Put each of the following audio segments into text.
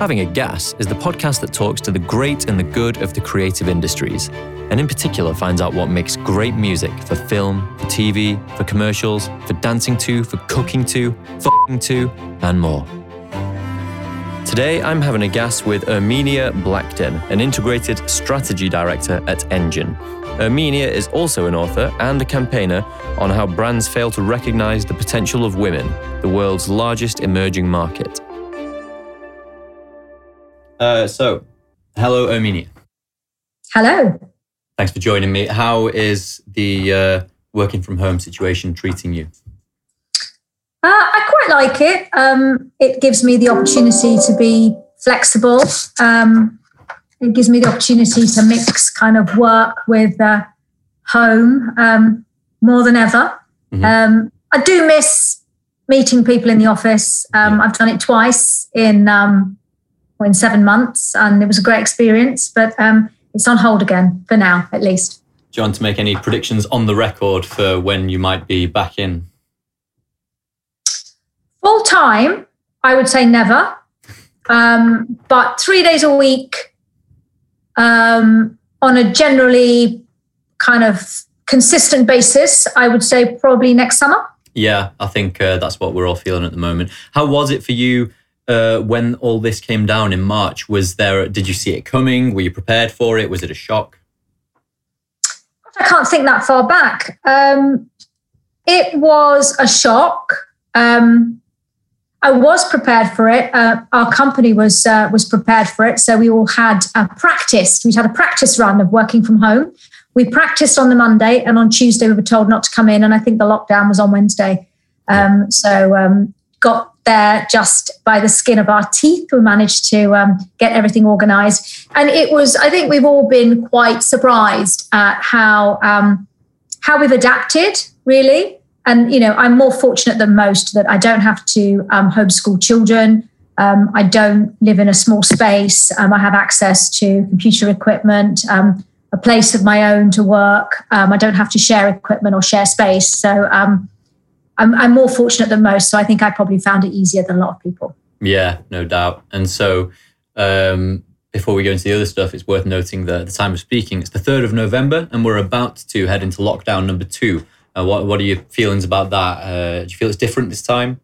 Having a Gas is the podcast that talks to the great and the good of the creative industries, and in particular finds out what makes great music for film, for TV, for commercials, for dancing to, for cooking to, f***ing to, and more. Today, I'm having a gas with Erminia Blackden, an integrated strategy director at Engine. Erminia is also an author and a campaigner on how brands fail to recognize the potential of women, the world's largest emerging market. Uh, so, hello, Erminia. Hello. Thanks for joining me. How is the uh, working from home situation treating you? Uh, I quite like it. Um, it gives me the opportunity to be flexible. Um, it gives me the opportunity to mix kind of work with uh, home um, more than ever. Mm-hmm. Um, I do miss meeting people in the office. Um, yeah. I've done it twice in um, in seven months, and it was a great experience. But um, it's on hold again for now, at least. Do you want to make any predictions on the record for when you might be back in? Full time, I would say never. Um, but three days a week um, on a generally kind of consistent basis, I would say probably next summer. Yeah, I think uh, that's what we're all feeling at the moment. How was it for you uh, when all this came down in March? Was there? Did you see it coming? Were you prepared for it? Was it a shock? I can't think that far back. Um, it was a shock. Um, I was prepared for it. Uh, our company was uh, was prepared for it, so we all had uh, practiced. We had a practice run of working from home. We practiced on the Monday, and on Tuesday we were told not to come in. And I think the lockdown was on Wednesday. Um, so um, got there just by the skin of our teeth. We managed to um, get everything organized. And it was, I think we've all been quite surprised at how, um, how we've adapted, really. And, you know, I'm more fortunate than most that I don't have to um, homeschool children. Um, I don't live in a small space. Um, I have access to computer equipment, um, a place of my own to work. I don't have to share equipment or share space. So, I'm, I'm more fortunate than most. So I think I probably found it easier than a lot of people. Yeah, no doubt. And so um, before we go into the other stuff, it's worth noting that the time of speaking, it's the 3rd of November, and we're about to head into lockdown number two. Uh, what, what are your feelings about that? Uh, do you feel it's different this time?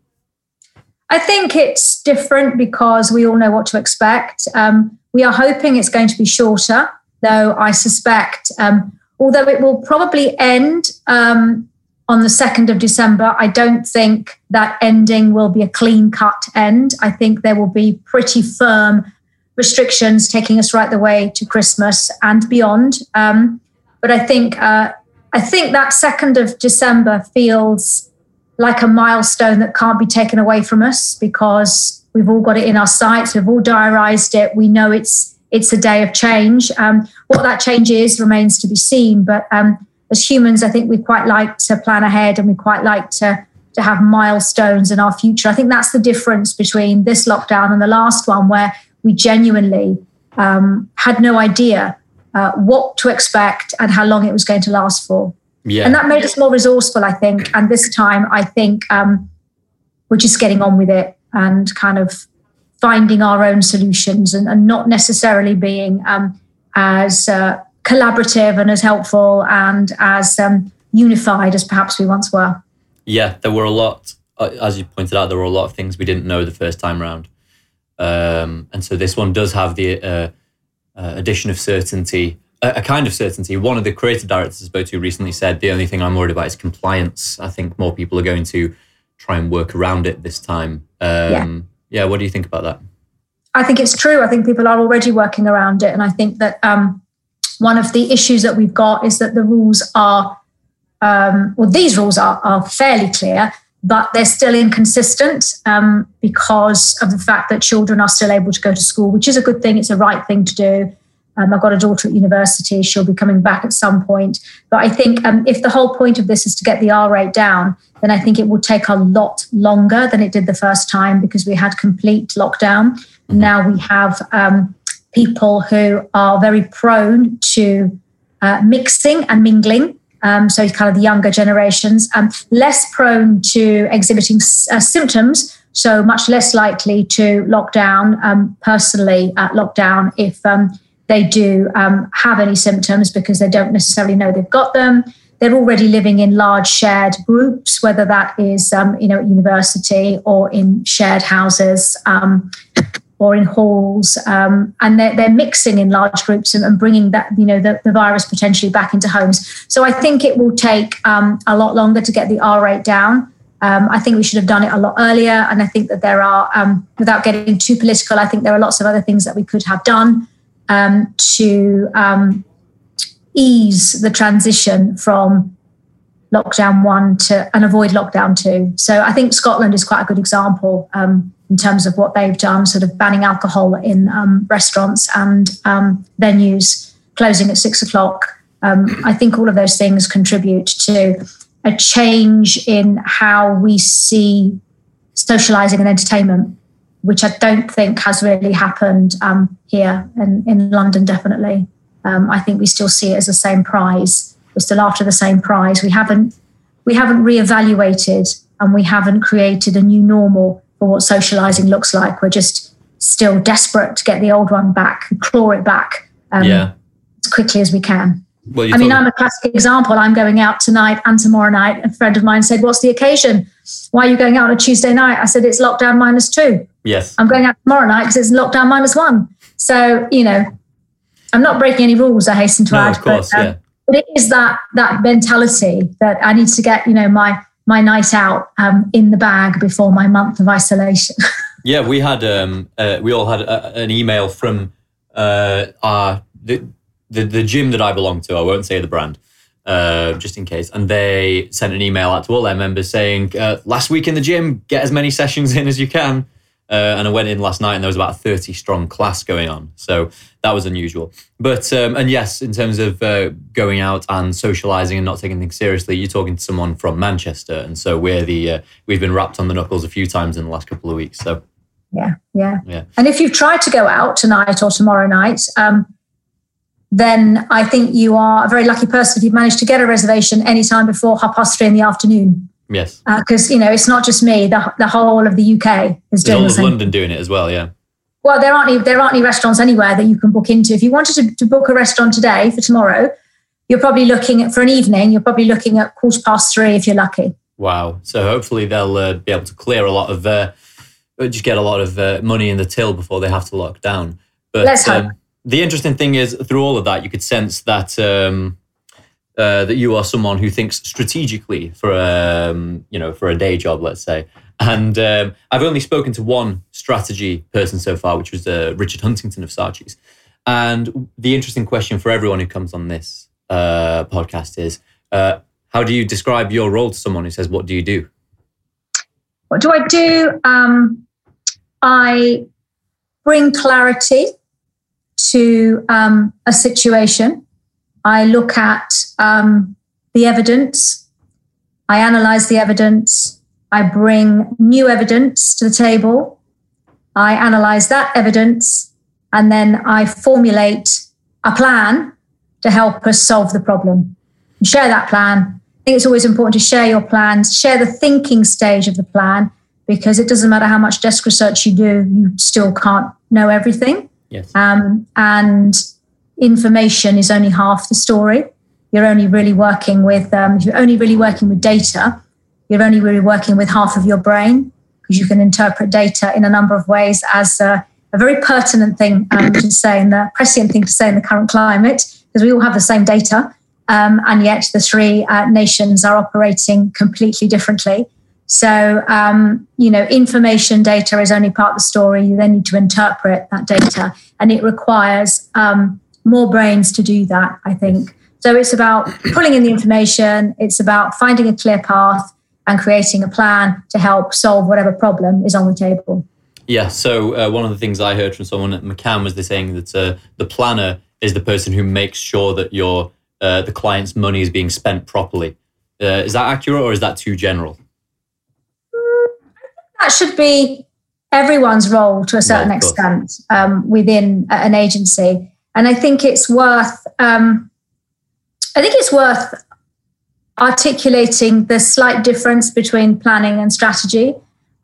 I think it's different because we all know what to expect. Um, we are hoping it's going to be shorter, though I suspect, um, although it will probably end um, on the 2nd of December, I don't think that ending will be a clean cut end. I think there will be pretty firm restrictions taking us right the way to Christmas and beyond. Um, but I think uh, I think that 2nd of December feels like a milestone that can't be taken away from us because we've all got it in our sights. We've all diarized it. We know it's it's a day of change. Um, what that change is remains to be seen. But um, as humans, I think we quite like to plan ahead and we quite like to, to have milestones in our future. I think that's the difference between this lockdown and the last one, where we genuinely um, had no idea uh, what to expect and how long it was going to last for. Yeah. And that made us more resourceful, I think. And this time, I think um, we're just getting on with it and kind of finding our own solutions and, and not necessarily being um, as uh, collaborative and as helpful and as um, unified as perhaps we once were. Yeah, there were a lot, uh, as you pointed out, there were a lot of things we didn't know the first time round. Um, and so this one does have the uh, uh, addition of certainty, a, a, kind of certainty. One of the creative directors I spoke to recently said the only thing I'm worried about is compliance. I think more people are going to try and work around it this time. Um, yeah. yeah, what do you think about that? I think it's true. I think people are already working around it. And I think that um, one of the issues that we've got is that the rules are, um, well, these rules are, are fairly clear, but they're still inconsistent um, because of the fact that children are still able to go to school, which is a good thing. It's a right thing to do. Um, I've got a daughter at university. She'll be coming back at some point. But I think um, if the whole point of this is to get the R rate down, then I think it will take a lot longer than it did the first time because we had complete lockdown. Mm-hmm. Now we have um, people who are very prone to uh, mixing and mingling. Um, so, kind of the younger generations, um, less prone to exhibiting uh, symptoms. so much less likely to lock down um, personally at lockdown if um, they do um, have any symptoms because they don't necessarily know they've got them. They're already living in large shared groups, whether that is um, you know at university or in shared houses or in halls, um, and they're, they're mixing in large groups and, and bringing that you know the, the, virus potentially back into homes. So I think it will take a lot longer to get the R rate down. Um, I think we should have done it a lot earlier. And I think that there are, um, without getting too political, I think there are lots of other things that we could have done um, to um, ease the transition from lockdown one to and avoid lockdown two. So I think Scotland is quite a good example um, in terms of what they've done, sort of banning alcohol in um, restaurants and venues, closing at six o'clock. I think all of those things contribute to a change in how we see socializing and entertainment, which I don't think has really happened um, here in, in London, definitely. Um, I think we still see it as the same prize. We're still after the same prize. We haven't we haven't reevaluated and we haven't created a new normal for what socializing looks like. We're just still desperate to get the old one back, and claw it back um, yeah. as quickly as we can. Well, I mean, I'm a classic example. I'm going out tonight and tomorrow night. A friend of mine said, What's the occasion? Why are you going out on a Tuesday night? I said, It's lockdown minus two. Yes. I'm going out tomorrow night because it's lockdown minus one. So, you know, I'm not breaking any rules, I hasten to no, add. Of course, but, um, yeah. but it is that that mentality that I need to get, you know, my my night out um, in the bag before my month of isolation. yeah, we had um, uh, we all had a, an email from uh, our the, the the gym that I belong to, I won't say the brand, uh, just in case, and they sent an email out to all their members saying, uh, "Last week in the gym, get as many sessions in as you can." Uh, and I went in last night, and there was about a thirty strong class going on, so that was unusual. But um, and yes, in terms of uh, going out and socialising and not taking things seriously, you're talking to someone from Manchester, and so we're the uh, we've been wrapped on the knuckles a few times in the last couple of weeks. So yeah, yeah, yeah. And if you've tried to go out tonight or tomorrow night. Um, then I think you are a very lucky person if you've managed to get a reservation anytime before half past three in the afternoon. Yes. Because, uh, you know, it's not just me, the, the whole of the UK is doing all of London doing it as well, yeah. Well, there aren't, any, there aren't any restaurants anywhere that you can book into. If you wanted to, to book a restaurant today for tomorrow, you're probably looking at, for an evening, you're probably looking at quarter past three if you're lucky. Wow. So hopefully they'll uh, be able to clear a lot of, uh, just get a lot of uh, money in the till before they have to lock down. But, Let's hope. Um, the interesting thing is through all of that, you could sense that um, uh, that you are someone who thinks strategically for a um, you know for a day job, let's say. And um, I've only spoken to one strategy person so far, which was uh, Richard Huntington of Saatchi's. And the interesting question for everyone who comes on this uh, podcast is, uh, how do you describe your role to someone who says, "What do you do?" What do I do? Um, I bring clarity to um, a situation. I look at um, the evidence. I analyze the evidence. I bring new evidence to the table. I analyze that evidence and then I formulate a plan to help us solve the problem. And share that plan. I think it's always important to share your plans, share the thinking stage of the plan, because it doesn't matter how much desk research you do, you still can't know everything. Yes. Um, and information is only half the story. You're only really working with, um, you're only really working with data. You're only really working with half of your brain because you can interpret data in a number of ways as a, a very pertinent thing um, to say and the prescient thing to say in the current climate because we all have the same data. Um, and yet the three uh, nations are operating completely differently. So, um, you know, information data is only part of the story. You then need to interpret that data, and it requires um, more brains to do that, I think. So, it's about pulling in the information, it's about finding a clear path and creating a plan to help solve whatever problem is on the table. Yeah. So, uh, one of the things I heard from someone at McCann was they saying that uh, the planner is the person who makes sure that your uh, the client's money is being spent properly. Uh, is that accurate or is that too general? that should be everyone's role to a certain yeah, extent um, within an agency. And I think it's worth, um, I think it's worth articulating the slight difference between planning and strategy.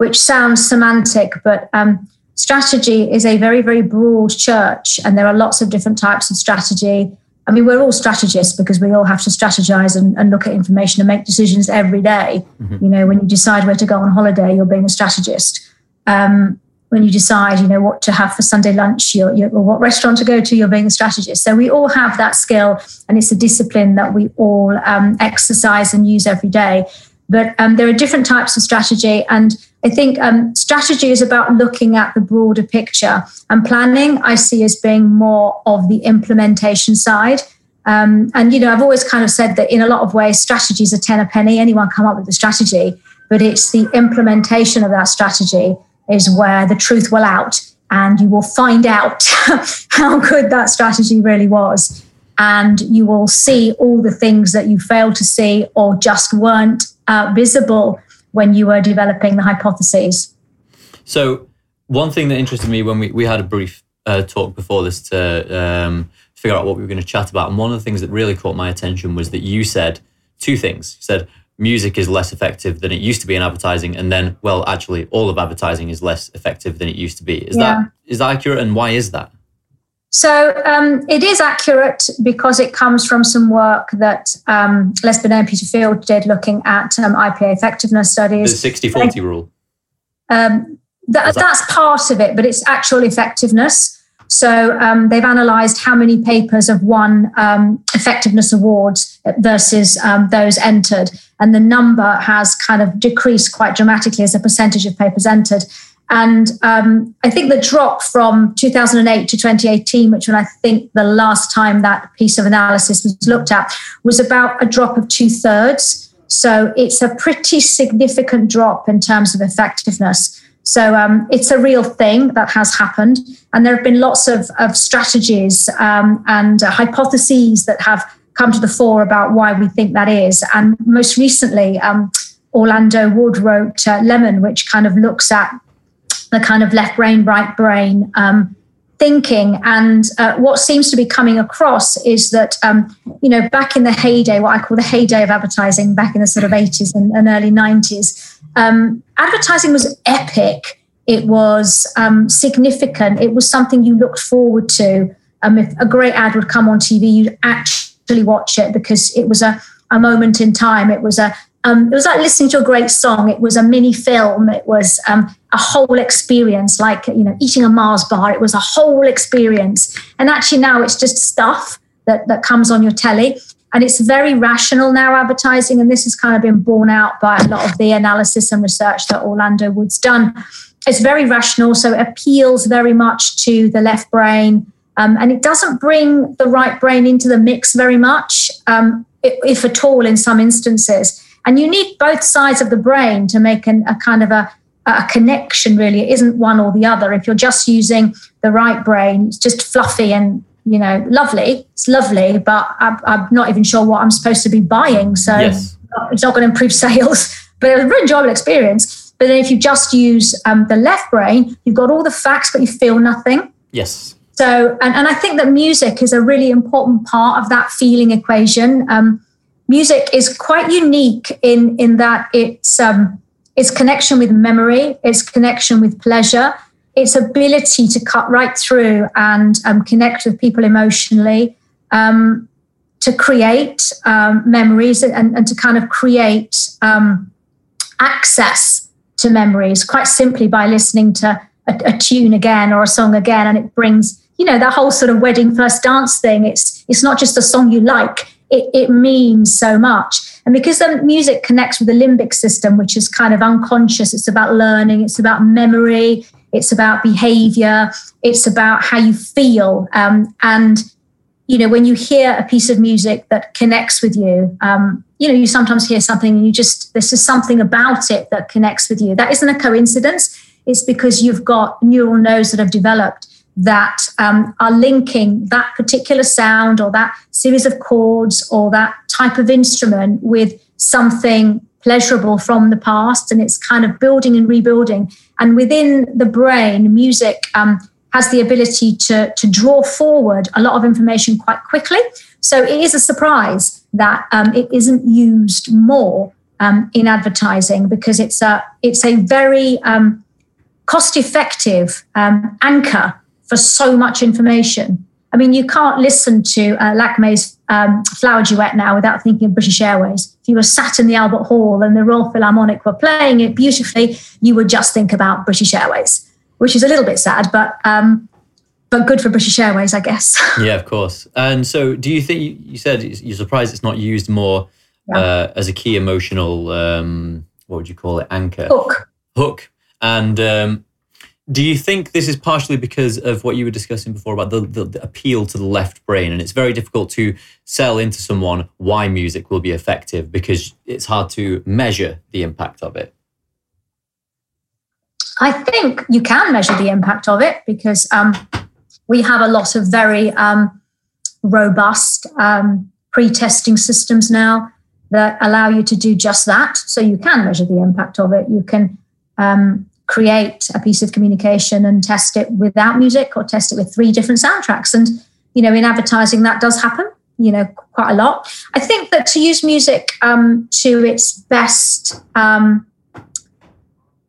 which sounds semantic, but um, strategy is a very, very broad church, and there are lots of different types of strategy. I mean, we're all strategists because we all have to strategize and, and look at information and make decisions every day. Mm-hmm. You know, when you decide where to go on holiday, you're being a strategist. Um, when you decide, you know, what to have for Sunday lunch, you're, you're, or what restaurant to go to, you're being a strategist. So we all have that skill, and it's a discipline that we all um, exercise and use every day. But um, there are different types of strategy, and I think um, strategy is about looking at the broader picture. And planning, I see as being more of the implementation side. Um, and you know, I've always kind of said that in a lot of ways, strategies are ten a penny. Anyone come up with a strategy, but it's the implementation of that strategy is where the truth will out, and you will find out how good that strategy really was. And you will see all the things that you failed to see or just weren't uh, visible when you were developing the hypotheses. So, one thing that interested me when we, we had a brief uh, talk before this to um, figure out what we were going to chat about, and one of the things that really caught my attention was that you said two things. You said music is less effective than it used to be in advertising, and then, well, actually, all of advertising is less effective than it used to be. Is yeah. that is that accurate, and why is that? So um, it is accurate because it comes from some work that um, Les Binet and Peter Field did looking at um, IPA effectiveness studies. The 60 40 rule. Um, that, that's part of it, but it's actual effectiveness. So um, they've analysed how many papers have won um, effectiveness awards versus those entered. And the number has kind of decreased quite dramatically as a percentage of papers entered. And um, I think the drop from 2008 to 2018, which when I think the last time that piece of analysis was looked at, was about a drop of two thirds. So it's a pretty significant drop in terms of effectiveness. So um, it's a real thing that has happened. And there have been lots of, of strategies um, and uh, hypotheses that have come to the fore about why we think that is. And most recently, um, Orlando Wood wrote uh, Lemon, which kind of looks at the kind of left brain, right brain um, thinking. And uh, what seems to be coming across is that, um, you know, back in the heyday, what I call the heyday of advertising, back in the sort of 80s and, and early 90s, um, advertising was epic. It was um, significant. It was something you looked forward to. Um, if a great ad would come on TV, you'd actually watch it because it was a, a moment in time. It was a, um, it was like listening to a great song. It was a mini film. It was um, a whole experience, like you know, eating a Mars bar. It was a whole experience. And actually, now it's just stuff that that comes on your telly, and it's very rational now advertising. And this has kind of been borne out by a lot of the analysis and research that Orlando Wood's done. It's very rational, so it appeals very much to the left brain. Um, and it doesn't bring the right brain into the mix very much, um, if at all, in some instances. And you need both sides of the brain to make an, a kind of a, a connection, really. It isn't one or the other. If you're just using the right brain, it's just fluffy and you know, lovely. It's lovely, but I'm, I'm, not even sure what I'm supposed to be buying. So yes. it's not going to improve sales, but it's a very enjoyable experience. But then if you just use um, the left brain, you've got all the facts, but you feel nothing. Yes. So, and, and I think that music is a really important part of that feeling equation. Um, music is quite unique in in that it's um, its connection with memory, its connection with pleasure, its ability to cut right through and um, connect with people emotionally, um, to create um, memories and, and, to kind of create um, access to memories quite simply by listening to a, a tune again or a song again, and it brings you know that whole sort of wedding first dance thing. It's it's not just a song you like it, it means so much. And because the music connects with the limbic system, which is kind of unconscious, it's about learning, it's about memory, it's about behavior, it's about how you feel. Um, and, you know, when you hear a piece of music that connects with you, um, you know, you sometimes hear something and you just, there's just something about it that connects with you. That isn't a coincidence. It's because you've got neural nodes that have developed that um, are linking that particular sound or that series of chords or that type of instrument with something pleasurable from the past and it's kind of building and rebuilding. And within the brain music um, has the ability to, to draw forward a lot of information quite quickly. So it is a surprise that um, it isn't used more um, in advertising because it's a it's a very um, cost effective um, anchor for so much information. I mean, you can't listen to uh, Lakme's um, Flower Duet now without thinking of British Airways. If you were sat in the Albert Hall and the Royal Philharmonic were playing it beautifully, you would just think about British Airways, which is a little bit sad, but um, but good for British Airways, I guess. yeah, of course. And so, do you think you said you're surprised it's not used more yeah. uh, as a key emotional, um, what would you call it, anchor hook? Hook. And um, do you think this is partially because of what you were discussing before about the, the, the, appeal to the left brain? And it's very difficult to sell into someone why music will be effective because it's hard to measure the impact of it. I think you can measure the impact of it because um, we have a lot of very um, robust um, pre testing systems now that allow you to do just that. So you can measure the impact of it. You can um, create a piece of communication and test it without music or test it with three different soundtracks. And, you know, in advertising, that does happen, you know, quite a lot. I think that to use music um, to its best, um,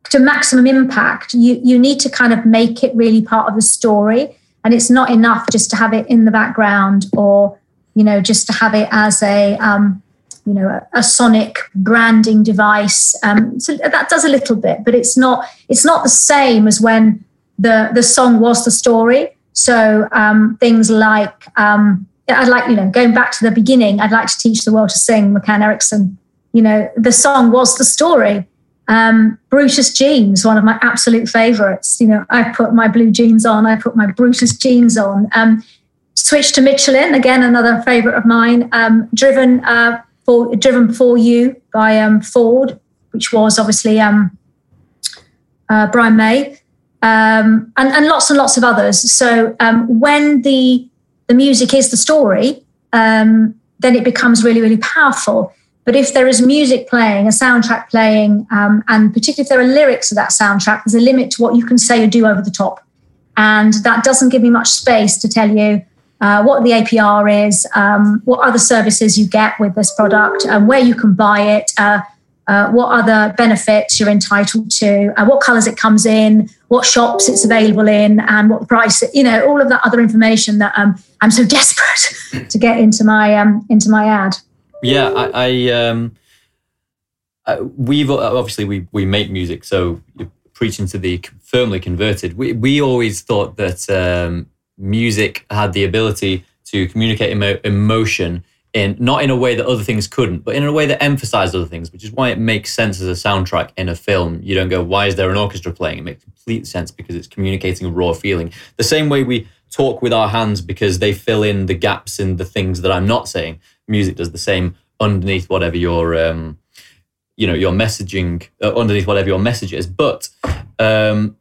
to maximum impact, you, you need to kind of make it really part of the story. And it's not enough just to have it in the background or, you know, just to have it as a, um, you know a, a sonic branding device. Um, so that does a little bit but it's not it's not the same as when the the song was the story. So um, things like um, i'd like you know going back to the beginning i'd like to teach the world to sing mccann erickson. You know the song was the story. Um, brutus jeans one of my absolute favorites. You know i put my blue jeans on i put my brutus jeans on. Um, switch to michelin again another favorite of mine. Um, driven uh, for Driven for You by um, Ford, which was obviously um, uh, Brian May, um, and, and lots and lots of others. So um, when the the music is the story, um, then it becomes really really powerful. But if there is music playing, a soundtrack playing, um, and particularly if there are lyrics to that soundtrack, there's a limit to what you can say or do over the top. And that doesn't give me much space to tell you uh, what the APR is, um, what other services you get with this product, and where you can buy it, uh, uh, what other benefits you're entitled to, uh, what colors it comes in, what shops it's available in, and what price. You know, all of that other information that um, I'm so desperate to get into my um, into my ad. Yeah, I. I um, we've obviously we we make music, so preaching to the firmly converted. We we always thought that um, music had the ability to communicate emo- emotion in not in a way that other things couldn't, but in a way that emphasized other things, which is why it makes sense as a soundtrack in a film. You don't go, why is there an orchestra playing? It makes complete sense because it's communicating a raw feeling. The same way we talk with our hands because they fill in the gaps in the things that I'm not saying. Music does the same underneath whatever your, um, you know, your messaging, uh, underneath whatever your message is. But um,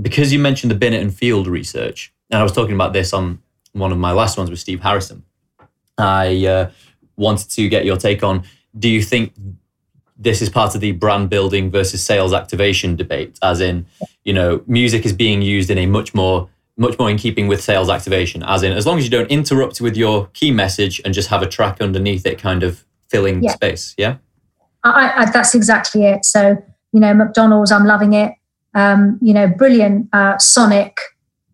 because you mentioned the Binet and Field research, and I was talking about this on one of my last ones with Steve Harrison. I uh, wanted to get your take on do you think this is part of the brand building versus sales activation debate? As in you know music is being used in a much more much more in keeping with sales activation. As in as long as you don't interrupt with your key message and just have a track underneath it kind of filling yeah. space yeah? I, I, that's exactly it. So you know mcdonald's i'm loving it. Um, you know brilliant uh, sonic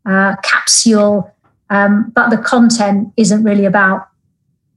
uh, capsule, um, but the content isn't really about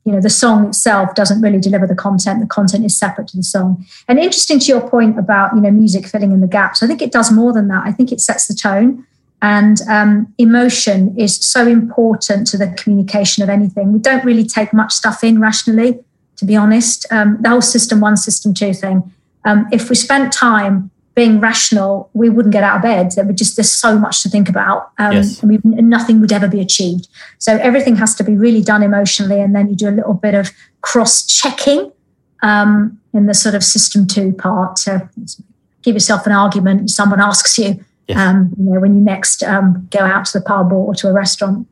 you know the song itself doesn't really deliver the content. The content is separate to the song. And interesting to your point about you know music filling in the gaps. I think it does more than that. I think it sets the tone and um, emotion is so important to the communication of anything. We don't really take much stuff in rationally to be honest. Um, the whole system one system two thing. Um, if we spent time being rational, we wouldn't get out of bed. There would just there's so much to think about, um, yes. and, we, and nothing would ever be achieved. So everything has to be really done emotionally, and then you do a little bit of cross checking um, in the sort of system two part to give yourself an argument. Someone asks you, yes. um, you know, when you next um, go out to the pub or to a restaurant,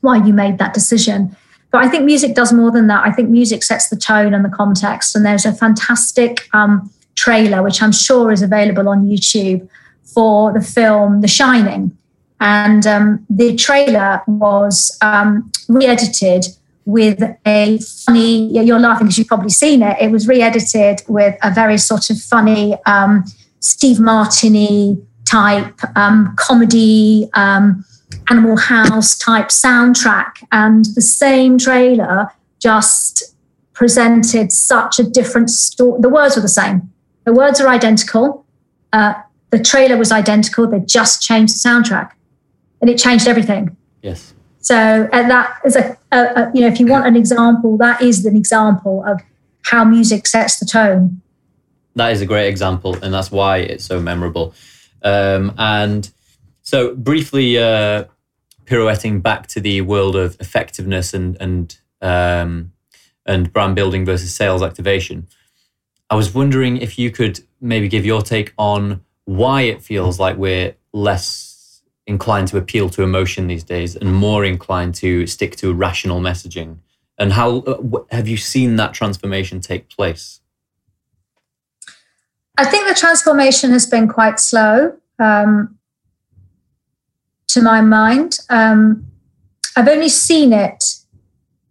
why you made that decision. But I think music does more than that. I think music sets the tone and the context, and there's a fantastic um, trailer, which I'm sure is available on YouTube for the film The Shining. And um, the trailer was um, re edited with a funny, you're laughing because you've probably seen it. It was re edited with a very sort of funny um, Steve Martini type um, comedy, um, Animal House type soundtrack. And the same trailer just presented such a different story. The words were the same, the words are identical. Uh, the trailer was identical. They just changed the soundtrack and it changed everything. Yes. So that is a, a, a, you know, if you want an example, that is an example of how music sets the tone. That is a great example, and that's why it's so memorable. Um, and so, briefly uh, pirouetting back to the world of effectiveness and and um, and brand building versus sales activation, I was wondering if you could maybe give your take on why it feels like we're less inclined to appeal to emotion these days and more inclined to stick to rational messaging? And how uh, have you seen that transformation take place? I think the transformation has been quite slow um, to my mind. Um, I've only seen it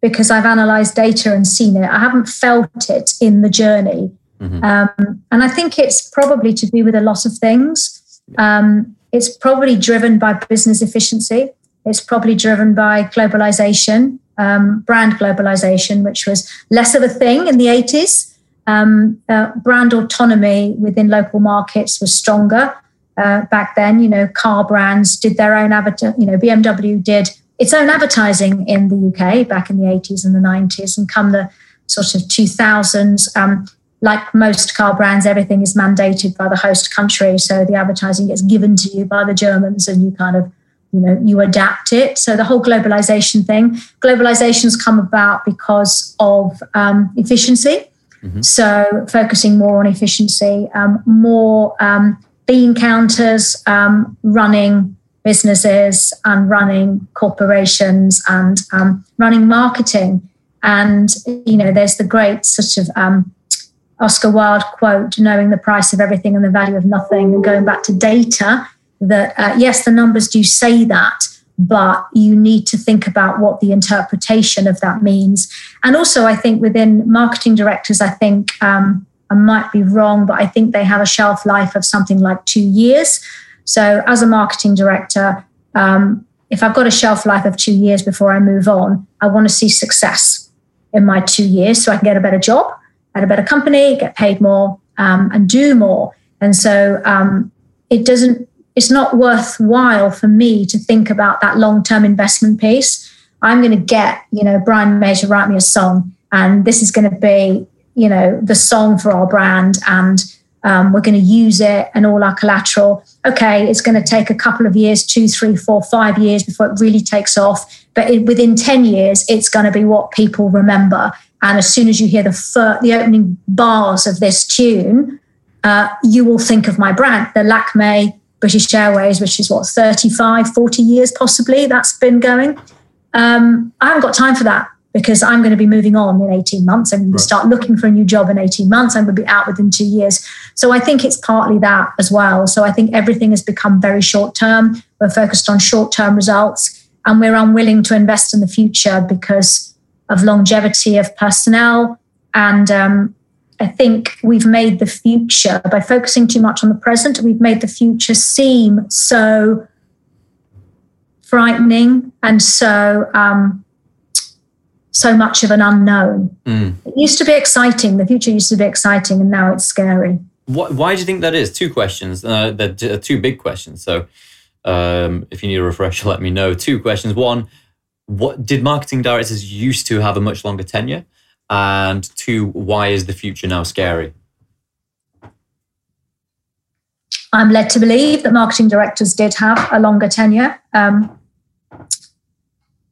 because I've analyzed data and seen it. I haven't felt it in the journey. Mm-hmm. Um, and I think it's probably to do with a lot of things. Um, it's probably driven by business efficiency. It's probably driven by globalization, um, brand globalization, which was less of a thing in the 80s. Um, uh, brand autonomy within local markets was stronger uh, back then. You know, car brands did their own advertising. You know, BMW did its own advertising in the UK back in the 80s and the 90s, and come the sort of 2000s, um, like most car brands, everything is mandated by the host country. So the advertising gets given to you by the Germans and you kind of, you know, you adapt it. So the whole globalization thing, globalization's come about because of um, efficiency. Mm-hmm. So focusing more on efficiency, um, more um, bean counters, um, running businesses and running corporations and um, running marketing. And, you know, there's the great sort of um, Oscar Wilde quote, knowing the price of everything and the value of nothing, and going back to data, that uh, yes, the numbers do say that, but you need to think about what the interpretation of that means. And also, I think within marketing directors, I think um, I might be wrong, but I think they have a shelf life of something like two years. So, as a marketing director, um, if I've got a shelf life of two years before I move on, I want to see success in my two years so I can get a better job at a better company, get paid more, um, and do more. And so um, it doesn't. It's not worthwhile for me to think about that long-term investment piece. I'm going to get, you know, Brian May to write me a song, and this is going to be, you know, the song for our brand, and um, we're going to use it and all our collateral. Okay, it's going to take a couple of years, two, three, four, five years before it really takes off. But it, within 10 years, it's going to be what people remember. And as soon as you hear the fir- the opening bars of this tune, uh, you will think of my brand, the Lakme British Airways, which is what 35, 40 years possibly that's been going. Um, I haven't got time for that because I'm going to be moving on in 18 months. I'm going to start looking for a new job in 18 months. I'm going to be out within two years. So I think it's partly that as well. So I think everything has become very short term. We're focused on short term results and we're unwilling to invest in the future because of longevity of personnel. And um, I think we've made the future, by focusing too much on the present, we've made the future seem so frightening and so um, so much of an unknown. Mm. It used to be exciting. The future used to be exciting, and now it's scary. Why, why do you think that is? Two questions. Uh, they're two big questions. So, um, if you need a refresher, let me know. Two questions. One, what did marketing directors used to have a much longer tenure? And two, why is the future now scary? I'm led to believe that marketing directors did have a longer tenure. Um,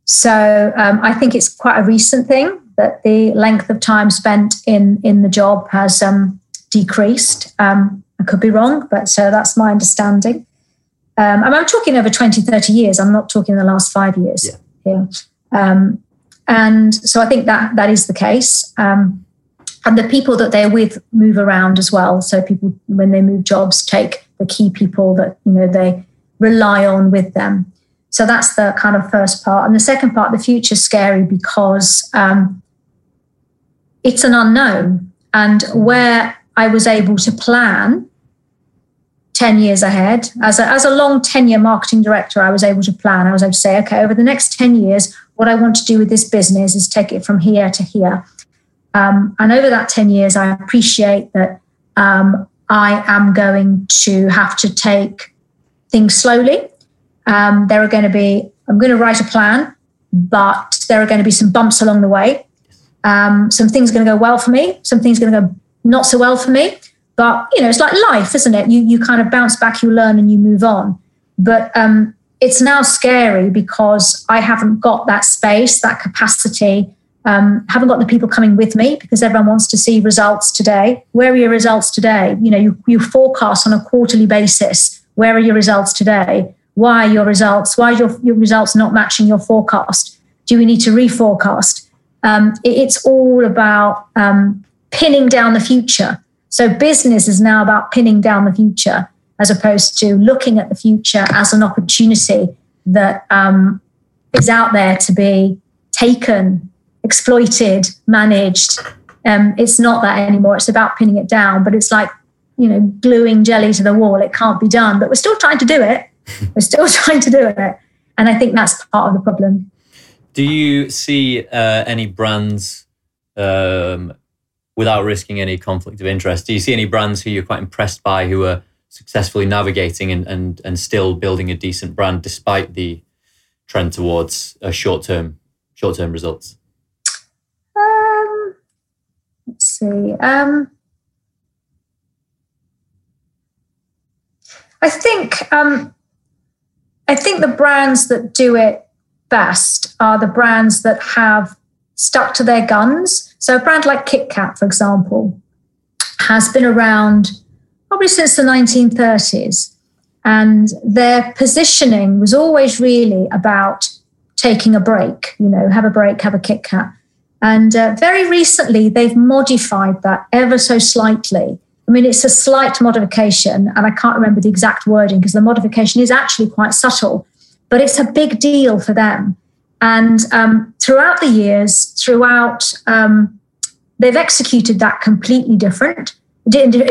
so um, I think it's quite a recent thing that the length of time spent in in the job has um, decreased. Um, I could be wrong, but so that's my understanding. Um, I'm talking over 20, 30 years. I'm not talking the last five years. Yeah here. Um, and so I think that that is the case. Um, and the people that they're with move around as well. So people, when they move jobs, take the key people that you know they rely on with them. so that's the kind of first part. And the second part, the future scary because um, it's an unknown. And where I was able to plan 10 years ahead, as a, as a long tenure marketing director, I was able to plan. I was able to say, okay, over the next 10 years, what I want to do with this business is take it from here to here. Um, and over that 10 years, I appreciate that um, I am going to have to take things slowly. Um, there are going to be, I'm going to write a plan, but there are going to be some bumps along the way. Um, some things are going to go well for me, some things are going to go not so well for me. But you know, it's like life, isn't it? You you kind of bounce back, you learn, and you move on. But um, it's now scary because I haven't got that space, that capacity. Um, haven't got the people coming with me because everyone wants to see results today. Where are your results today? You know, you, you forecast on a quarterly basis. Where are your results today? Why are your results? Why are your, your results not matching your forecast? Do we need to reforecast? Um, it, it's all about um, pinning down the future. So business is now about pinning down the future as opposed to looking at the future as an opportunity that um, is out there to be taken, exploited, managed. Um, it's not that anymore. It's about pinning it down, but it's like, you know, gluing jelly to the wall. It can't be done, but we're still trying to do it. we're still trying to do it. And I think that's part of the problem. Do you see uh, any brands um, without risking any conflict of interest? Do you see any brands who you're quite impressed by who are successfully navigating and, and, and still building a decent brand despite the trend towards a short term short term results? Um, let's see. Um, I think um, I think the brands that do it best are the brands that have stuck to their guns. So a brand like KitKat, for example, has been around probably since the 1930s. And their positioning was always really about taking a break, you know, have a break, have a KitKat. And uh, very recently, they've modified that ever so slightly. I mean, it's a slight modification, and I can't remember the exact wording because the modification is actually quite subtle, but it's a big deal for them. And um, throughout the years, throughout, um, they've executed that completely different,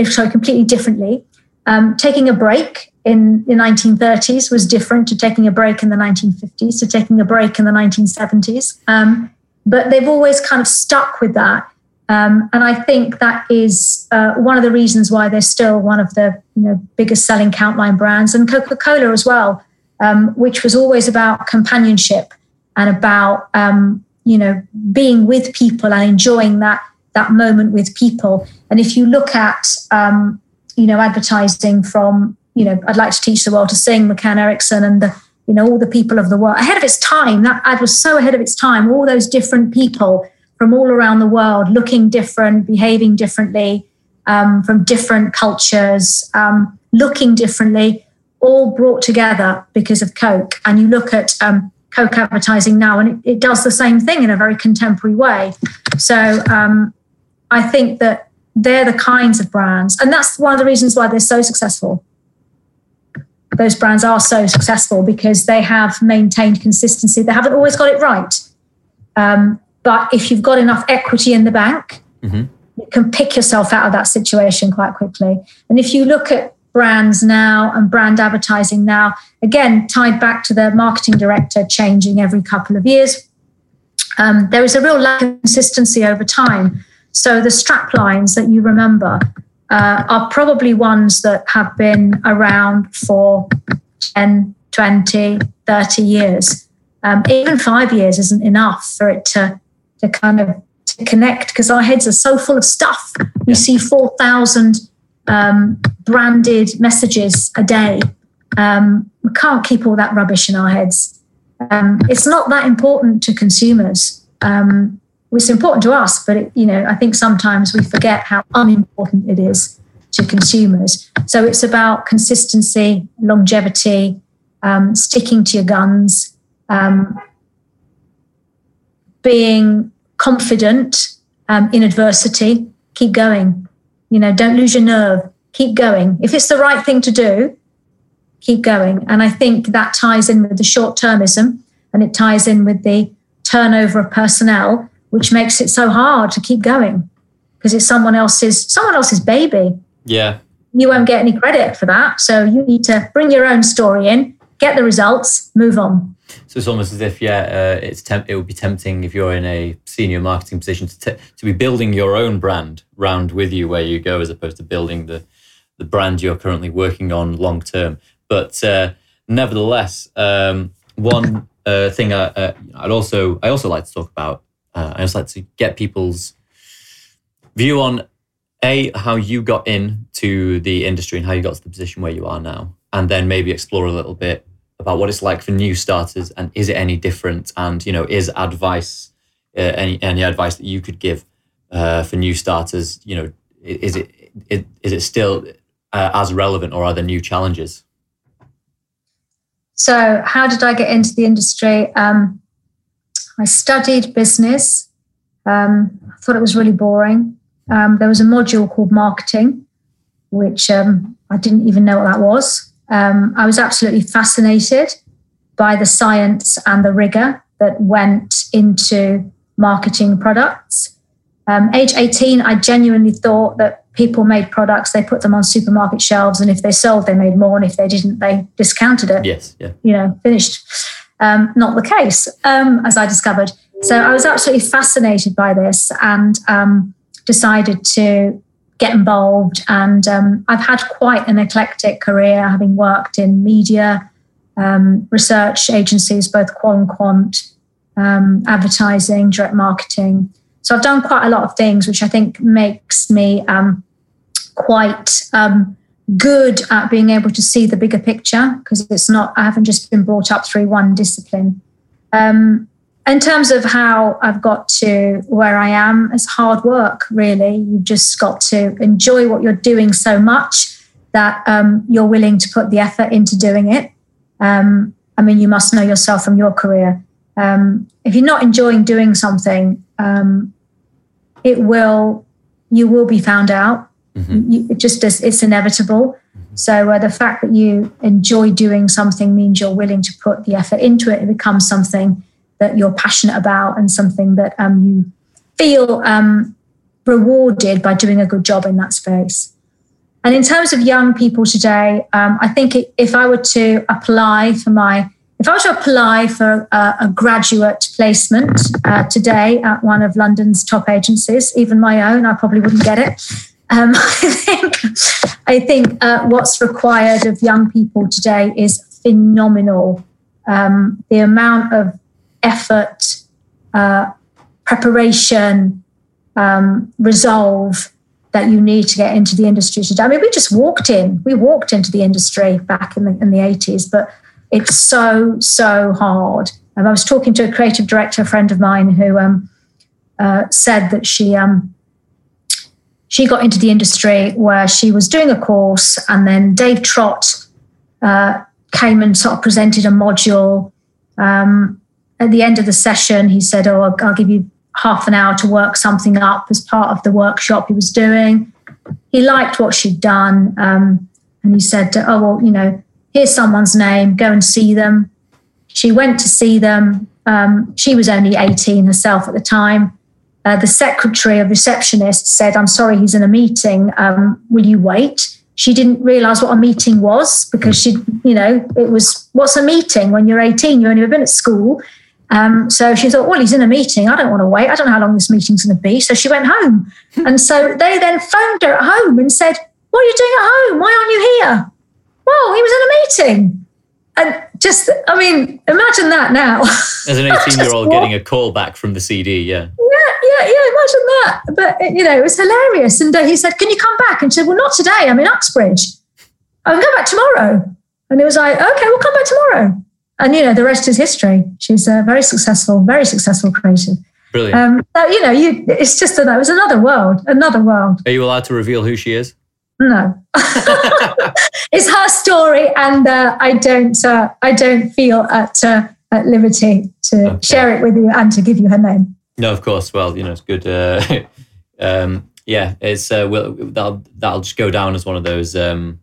sorry, completely differently. Um, taking a break in the 1930s was different to taking a break in the 1950s, to taking a break in the 1970s. Um, but they've always kind of stuck with that. Um, and I think that is uh, one of the reasons why they're still one of the you know, biggest selling countline brands, and Coca Cola as well, um, which was always about companionship and about um, you know being with people and enjoying that that moment with people. And if you look at um, you know advertising from you know I'd like to teach the world to sing, McCann Erickson, and the you know all the people of the world ahead of its time. That ad was so ahead of its time. All those different people from all around the world, looking different, behaving differently, um, from different cultures, um, looking differently, all brought together because of Coke. And you look at um, Coke advertising now, and it, it, does the same thing in a very contemporary way. So um, I think that they're the kinds of brands, and that's one of the reasons why they're so successful. Those brands are so successful because they have maintained consistency. They haven't always got it right. Um, but if you've got enough equity in the bank, mm-hmm. you can pick yourself out of that situation quite quickly. And if you look at brands now and brand advertising now, again, tied back to the marketing director changing every couple of years. Um, there is a real lack of consistency over time. So the strap lines that you remember uh, are probably ones that have been around for 10, 20, 30 years. Um, even five years isn't enough for it to, to kind of to connect because our heads are so full of stuff. We see 4,000 um, branded messages a day. Um, we can't keep all that rubbish in our heads. Um, it's not that important to consumers. Um, it's important to us, but it, you know, I think sometimes we forget how unimportant it is to consumers. So it's about consistency, longevity, um, sticking to your guns, um, being confident in adversity. Keep going. You know, don't lose your nerve. Keep going. If it's the right thing to do, keep going. And I think that ties in with the short termism and it ties in with the turnover of personnel, which makes it so hard to keep going because it's someone else's someone else's baby. Yeah. You won't get any credit for that. So you need to bring your own story in, get the results, move on. So it's almost as if, yeah, uh, it's temp- it would be tempting if you're in a senior marketing position to, to be building your own brand round with you where you go, as opposed to building the the brand you're currently working on long term. But uh, nevertheless, um, one uh, thing I, uh, I'd also I also like to talk about. Uh, I also like to get people's view on a how you got into the industry and how you got to the position where you are now, and then maybe explore a little bit about what it's like for new starters and is it any different? And you know, is advice uh, any any advice that you could give uh, for new starters? You know, is it, is it still uh, as relevant or are there new challenges? So, how did I get into the industry? Um, I studied business. Um, I thought it was really boring. Um, there was a module called marketing, which um, I didn't even know what that was. Um, I was absolutely fascinated by the science and the rigor that went into marketing products. Um, age 18, I genuinely thought that people made products, they put them on supermarket shelves, and if they sold, they made more, and if they didn't, they discounted it. Yes, yeah. You know, finished. Um, not the case, um, as I discovered. So I was absolutely fascinated by this and um, decided to get involved. And um, I've had quite an eclectic career, having worked in media, um, research agencies, both qual and quant, um, advertising, direct marketing. So I've done quite a lot of things, which I think makes me um, quite um, good at being able to see the bigger picture because it's not, I haven't just been brought up through one discipline. Um, in terms of how I've got to where I am, it's hard work, really. You've just got to enjoy what you're doing so much that um, you're willing to put the effort into doing it. Um, I mean, you must know yourself from your career. Um, if you're not enjoying doing something, um, it will, you will be found out. Mm-hmm. You, it just is, it's inevitable. Mm-hmm. So uh, the fact that you enjoy doing something means you're willing to put the effort into it. It becomes something that you're passionate about and something that um, you feel um, rewarded by doing a good job in that space. And in terms of young people today, um, I think if I were to apply for my, if I were to apply for a, a graduate placement uh, today at one of London's top agencies, even my own, I probably wouldn't get it. Um, I think, I think uh, what's required of young people today is phenomenal. Um, the amount of effort, uh, preparation, um, resolve that you need to get into the industry today. I mean, we just walked in. We walked into the industry back in the in the eighties, but it's so so hard. And I was talking to a creative director, friend of mine, who um, uh, said that she um, she got into the industry where she was doing a course, and then Dave Trott uh, came and sort of presented a module. Um, at the end of the session, he said, Oh, I'll, I'll give you half an hour to work something up as part of the workshop he was doing. He liked what she'd done. Um, and he said, Oh, well, you know, here's someone's name, go and see them. She went to see them. Um, she was only 18 herself at the time. Uh, the secretary of receptionist said, I'm sorry, he's in a meeting. Um, will you wait? She didn't realize what a meeting was because she, you know, it was, what's a meeting when you're 18? You've only been at school. Um, so she thought, well, he's in a meeting. I don't want to wait. I don't know how long this meeting's going to be. So she went home. and so they then phoned her at home and said, What are you doing at home? Why aren't you here? Well, he was in a meeting. And just, I mean, imagine that now. As an 18 year old getting a call back from the CD, yeah. Yeah, yeah, yeah, imagine that. But, you know, it was hilarious. And uh, he said, Can you come back? And she said, Well, not today. I'm in Uxbridge. I can come back tomorrow. And he was like, Okay, we'll come back tomorrow and you know the rest is history. She's a very successful, very successful creative. Brilliant. Um, so, you know, you it's just that it was another world, another world. Are you allowed to reveal who she is? No, it's her story, and uh, I don't, uh, I don't feel at uh, at liberty to okay. share it with you and to give you her name. No, of course. Well, you know, it's good. Uh, um, yeah, it's uh, well, that'll that'll just go down as one of those. Um,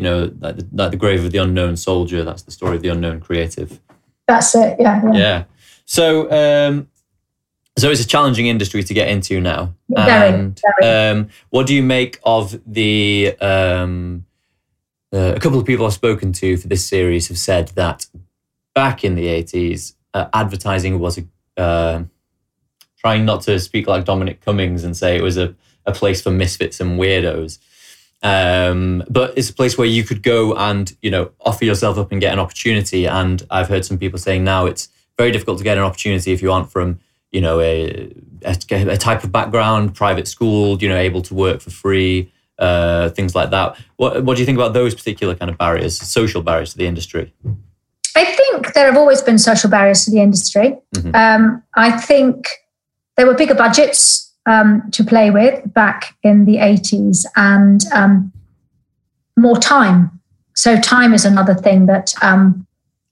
you know, like the, like the grave of the unknown soldier. That's the story of the unknown creative. That's it. Yeah. Yeah. Yeah. So, um, so it's a challenging industry to get into now. Very, and um, what do you make of the? Um, uh, a couple of people I've spoken to for this series have said that back in the eighties, uh, advertising was a uh, trying not to speak like Dominic Cummings and say it was a, a place for misfits and weirdos. Um, but it's a place where you could go and you know offer yourself up and get an opportunity. And I've heard some people saying now it's very difficult to get an opportunity if you aren't from you know a, a, a type of background, private school, you know, able to work for free, uh, things like that. What what do you think about those particular kind of barriers, social barriers to the industry? I think there have always been social barriers to the industry. Mhm. Um, I think there were bigger budgets um, to play with back in the 80s and um, more time. So, time is another thing that um,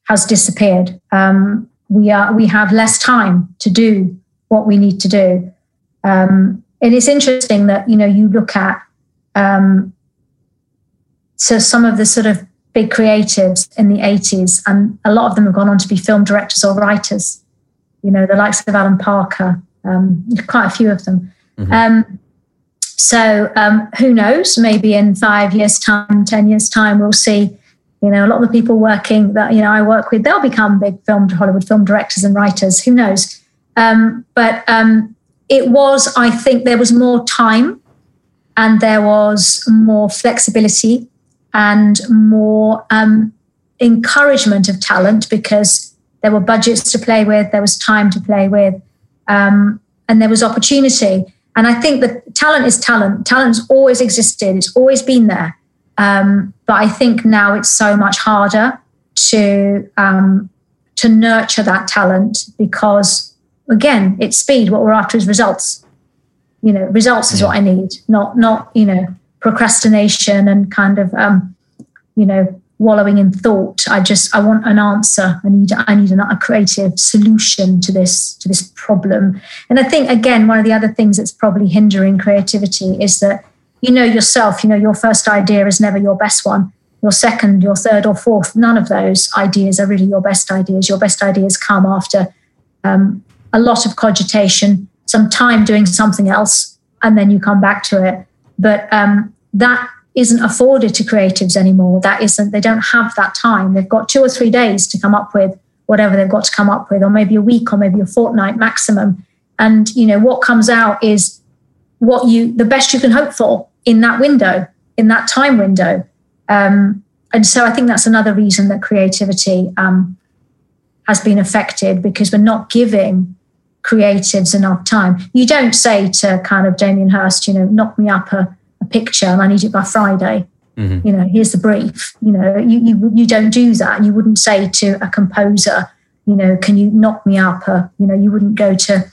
has disappeared. Um, we, are, we have less time to do what we need to do. Um, and it's interesting that, you know, you look at um, so some of the sort of big creatives in the 80s, and a lot of them have gone on to be film directors or writers. You know, the likes of Alan Parker, um, quite a few of them. Mhm. Um, so um, who knows? Maybe in five years' time, ten years' time, we'll see. You know, a lot of the people working that you know I work with, they'll become big film Hollywood film directors and writers. Who knows? Um, but um, it was, I think, there was more time, and there was more flexibility and more um, encouragement of talent because there were budgets to play with, there was time to play with, um, and there was opportunity. And I think that talent is talent. Talent's always existed. It's always been there. Um, but I think now it's so much harder to um, to nurture that talent because, again, it's speed. What we're after is results. You know, results is what I need, not not you know procrastination and kind of um, you know wallowing in thought. I just I want an answer. I need I need an, a creative solution to this to this problem. And I think again one of the other things that's probably hindering creativity is that you know yourself. You know your first idea is never your best one. Your second, your third, or fourth, none of those ideas are really your best ideas. Your best ideas come after um, a lot of cogitation, some time doing something else, and then you come back to it. But um, that isn't afforded to creatives anymore. That isn't, they don't have that time. They've got two or three days to come up with whatever they've got to come up with, or maybe a week or maybe a fortnight maximum. And, you know, what comes out is what you, the best you can hope for in that window, in that time window. Um, and so I think that's another reason that creativity um, has been affected because we're not giving creatives enough time. You don't say to kind of Damien Hirst, you know, knock me up a, a picture and I need it by Friday. Mhm. You know, here's the brief. You know, you, you you don't do that. You wouldn't say to a composer, you know, can you knock me up a, you know, you wouldn't go to,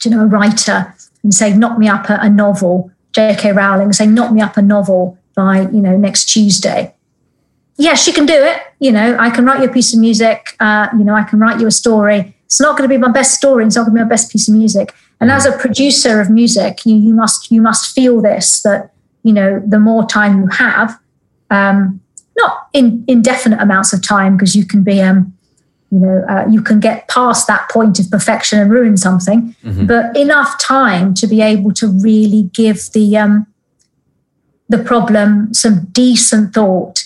to you know, a writer and say, knock me up a, a novel, J.K. Rowling, say, knock me up a novel by, you know, next Tuesday. Yeah, she can do it. You know, I can write you a piece of music. Uh, you know, I can write you a story. It's not going to be my best story. It's not going to be my best piece of music. And as a producer of music, you, you must you must feel this that you know the more time you have, um, not in indefinite amounts of time because you can be um, you know uh, you can get past that point of perfection and ruin something, Mhm. but enough time to be able to really give the um, the problem some decent thought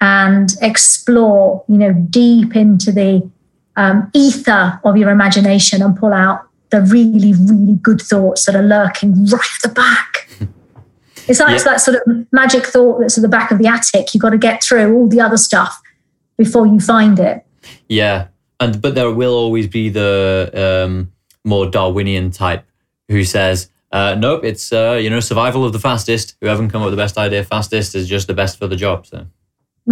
and explore you know deep into the um, ether of your imagination and pull out the really really good thoughts that are lurking right at the back. It's like it's that sort of magic thought that's at the back of the attic. You've got to get through all the other stuff before you find it. Yeah, and but there will always be the um, more Darwinian type who says, uh, "Nope, it's uh, you know survival of the fastest. Whoever can come up with the best idea fastest is just the best for the job." So,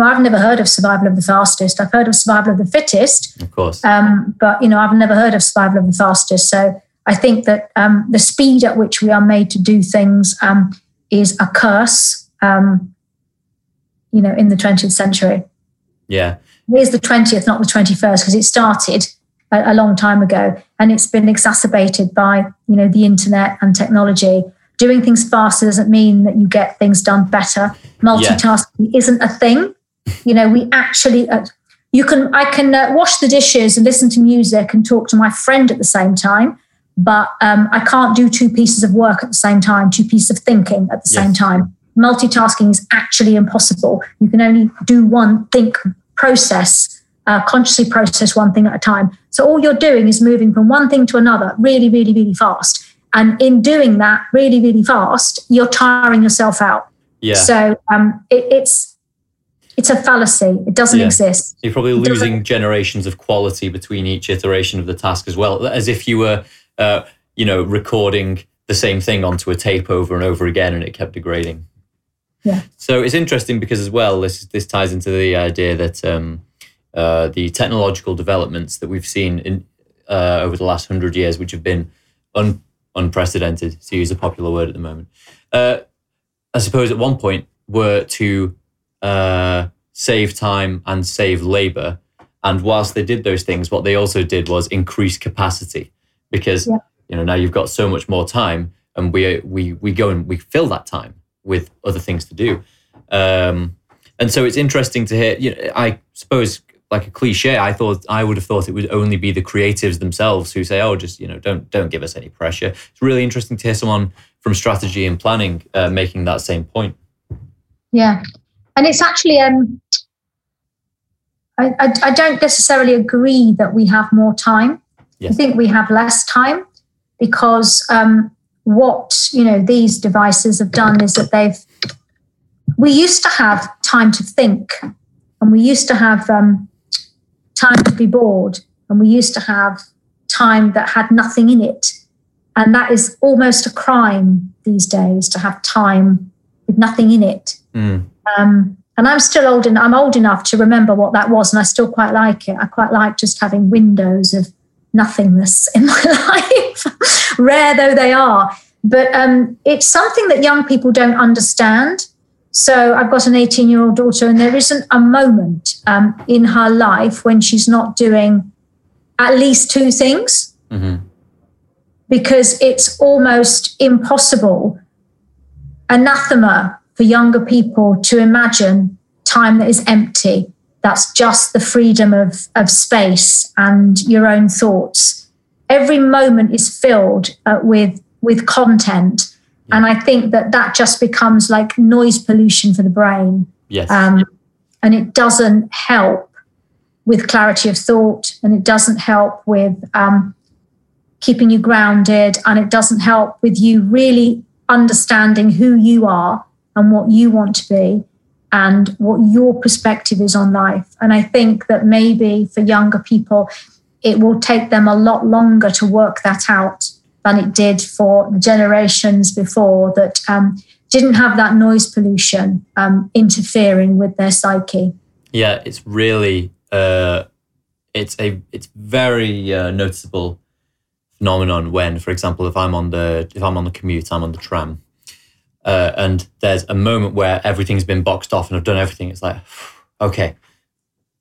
i've never heard of survival of the fastest i've heard of survival of the fittest of course, um, but you know i've never heard of survival of the fastest so i think that um, the speed at which we are made to do things um, is a curse um, you know in the 20th century yeah, it is the 20th not the 21st because it started a, a long time ago and it's been exacerbated by you know the internet and technology doing things faster doesn't mean that you get things done better. Multitasking yeah. isn't a thing. You know, we actually, uh, you can, I can uh, wash the dishes and listen to music and talk to my friend at the same time, but um, I can't do two pieces of work at the same time, two pieces of thinking at the yes. same time. Multitasking is actually impossible. You can only do one think process, uh, consciously process one thing at a time. So all you're doing is moving from one thing to another really, really, really fast. And in doing that really, really fast, you're tiring yourself out. Yeah. So um, it, it's it's a fallacy. It doesn't yeah. exist. You're probably losing generations of quality between each iteration of the task as well, as if you were, uh, you know, recording the same thing onto a tape over and over again, and it kept degrading. Yeah. So it's interesting because as well, this this ties into the idea that um, uh, the technological developments that we've seen in uh, over the last hundred years, which have been un- unprecedented, to use a popular word at the moment, uh, I suppose at one point were to uh, save time and save labor. And whilst they did those things, what they also did was increase capacity because you know now you've got so much more time, and we we we go and we fill that time with other things to do. Um, and so it's interesting to hear. You know, I suppose like a cliche. I thought I would have thought it would only be the creatives themselves who say, "Oh, just you know, don't don't give us any pressure." It's really interesting to hear someone from strategy and planning uh, making that same point. Yeah, and it's actually um, I, I, I don't necessarily agree that we have more time. Yes. I think we have less time because um, what you know these devices have done is that they've we used to have time to think and we used to have um, time to be bored, and we used to have time that had nothing in it. And that is almost a crime these days to have time with nothing in it. Mm. Um, and I'm still old and I'm old enough to remember what that was, and I still quite like it. I quite like just having windows of nothingness in my life, rare though they are. But um, it's something that young people don't understand. So I've got an 18 year old daughter, and there isn't a moment um, in her life when she's not doing at least two things mm-hmm. because it's almost impossible, anathema for younger people to imagine time that is empty. That's just the freedom of, of space and your own thoughts. Every moment is filled uh, with, with content and I think that that just becomes like noise pollution for the brain. Yes. Um, and it doesn't help with clarity of thought and it doesn't help with um, keeping you grounded and it doesn't help with you really understanding who you are and what you want to be and what your perspective is on life. And I think that maybe for younger people, it will take them a lot longer to work that out than it did for generations before that um, didn't have that noise pollution um, interfering with their psyche. Yeah, it's really uh, it's a it's very uh, noticeable phenomenon when, for example, if I'm on the if I'm on the commute, I'm on the tram, uh, and there's a moment where everything's been boxed off and I've done everything. It's like, okay,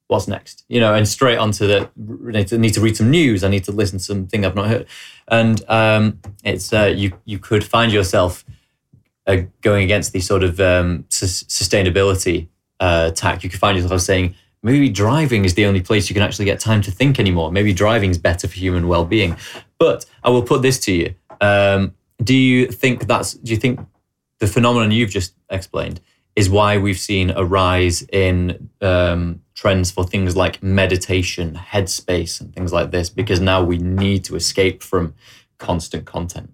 what's next? You know, and straight onto the need to, need to read some news. I need to listen to something I've not heard, and um, it's uh, you you could find yourself uh, going against the sort of um, sustainability uh, tack. You could find yourself saying maybe driving is the only place you can actually get time to think anymore. Maybe driving is better for human well-being. But I will put this to you: um, Do you think that's? Do you think the phenomenon you've just explained is why we've seen a rise in um, trends for things like meditation, headspace, and things like this, because now we need to escape from constant content.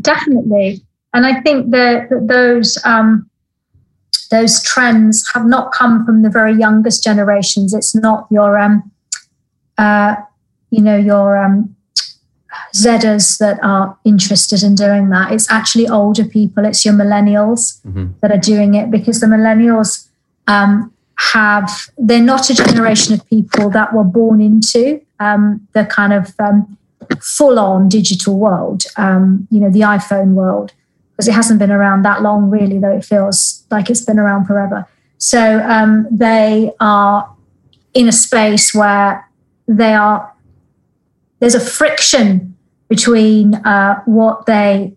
Definitely, and I think that, that those um, those trends have not come from the very youngest generations. It's not your um, uh, you know your um, Zedders that are interested in doing that. It's actually older people. It's your millennials mm-hmm. that are doing it because the millennials um, have they're not a generation of people that were born into um, the kind of um, full-on digital world. Um, you know, the iPhone world because it hasn't been around that long, really, though it feels like it's been around forever. So um, they are in a space where they are there's a friction between uh, what they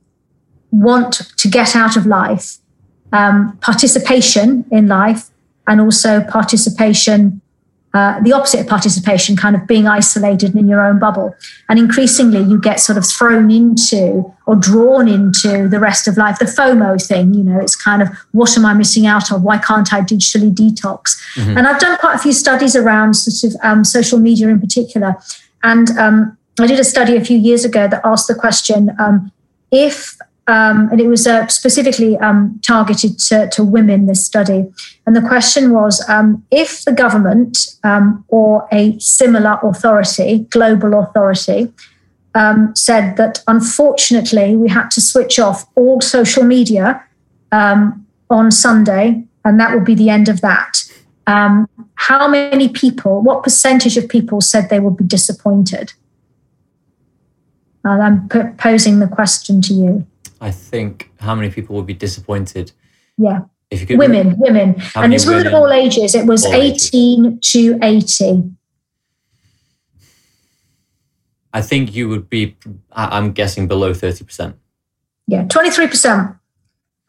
want to get out of life, um, participation in life, and also participation uh, the opposite of participation, kind of being isolated in your own bubble. And increasingly, you get sort of thrown into or drawn into the rest of life. The FOMO thing, you know, it's kind of what am I missing out on? Why can't I digitally detox? Mm-hmm. And I've done quite a few studies around sort of um, social media in particular. And um, I did a study a few years ago that asked the question um, if um, and it was uh, specifically um, targeted to, to, women, this study. And the question was um, if the government um, or a similar authority, global authority, um, said that unfortunately we had to switch off all social media on Sunday, and that would be the end of that. how many people, what percentage of people said they would be disappointed? I'm posing the question to you. I think how many people would be disappointed? Yeah. If you could women, women. And it's women of all ages. It was 18 ages. to 80. I think you would be, I'm guessing, below 30%. Yeah, 23%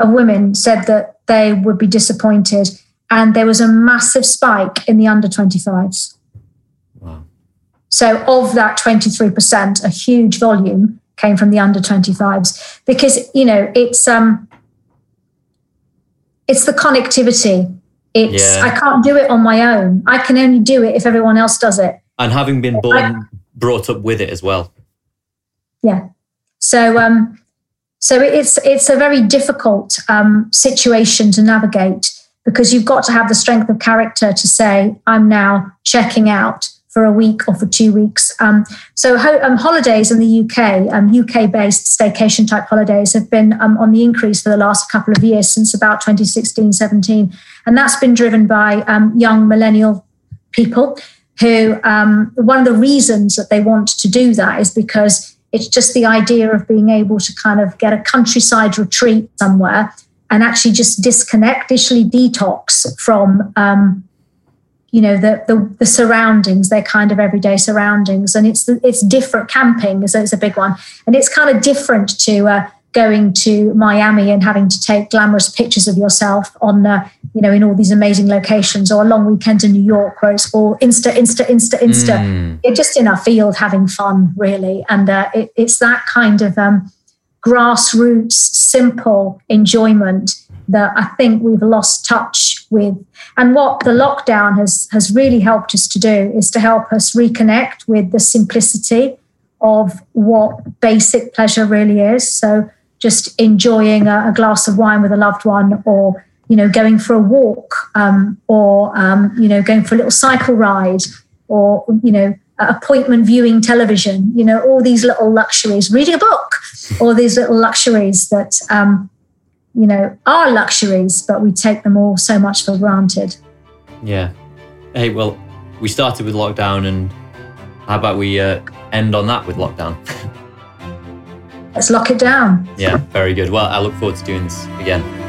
of women said that they would be disappointed. And there was a massive spike in the under 25s. So, of that 23%, a huge volume came from the under 25s because you know it's um it's the connectivity. It's yeah. i can't do it on my own. I can only do it if everyone else does it. And having been born I, brought up with it as well. Yeah. So um so it's it's a very difficult um, situation to navigate because you've got to have the strength of character to say i'm now checking out for a week or for two weeks. Um, so ho- um, holidays in the UK, um, UK-based staycation type holidays have been um, on the increase for the last couple of years since about 2016, 17. And that's been driven by um, young millennial people who, um, one of the reasons that they want to do that is because it's just the idea of being able to kind of get a countryside retreat somewhere and actually just disconnect, digitally detox from you know the, the, the surroundings their kind of everyday surroundings. And it's it's different. Camping is, is a big one. And it's kind of different to uh, going to Miami and having to take glamorous pictures of yourself on uh, you know in all these amazing locations or a long weekend in New York where it's all insta insta insta insta. Mm. you're just in a field having fun really. And uh, it, it's that kind of um, grassroots simple enjoyment that I think we've lost touch with. And what the lockdown has, has really helped us to do is to help us reconnect with the simplicity of what basic pleasure really is. So just enjoying a, a glass of wine with a loved one or you know going for a walk um, or um, you know going for a little cycle ride or you know appointment viewing television you know all these little luxuries reading a book all these little luxuries that um, you know, are luxuries, but we take them all so much for granted. Yeah. Hey, well, we started with lockdown, and how about we uh, end on that with lockdown? Let's lock it down. Yeah, very good. Well, I look forward to doing this again.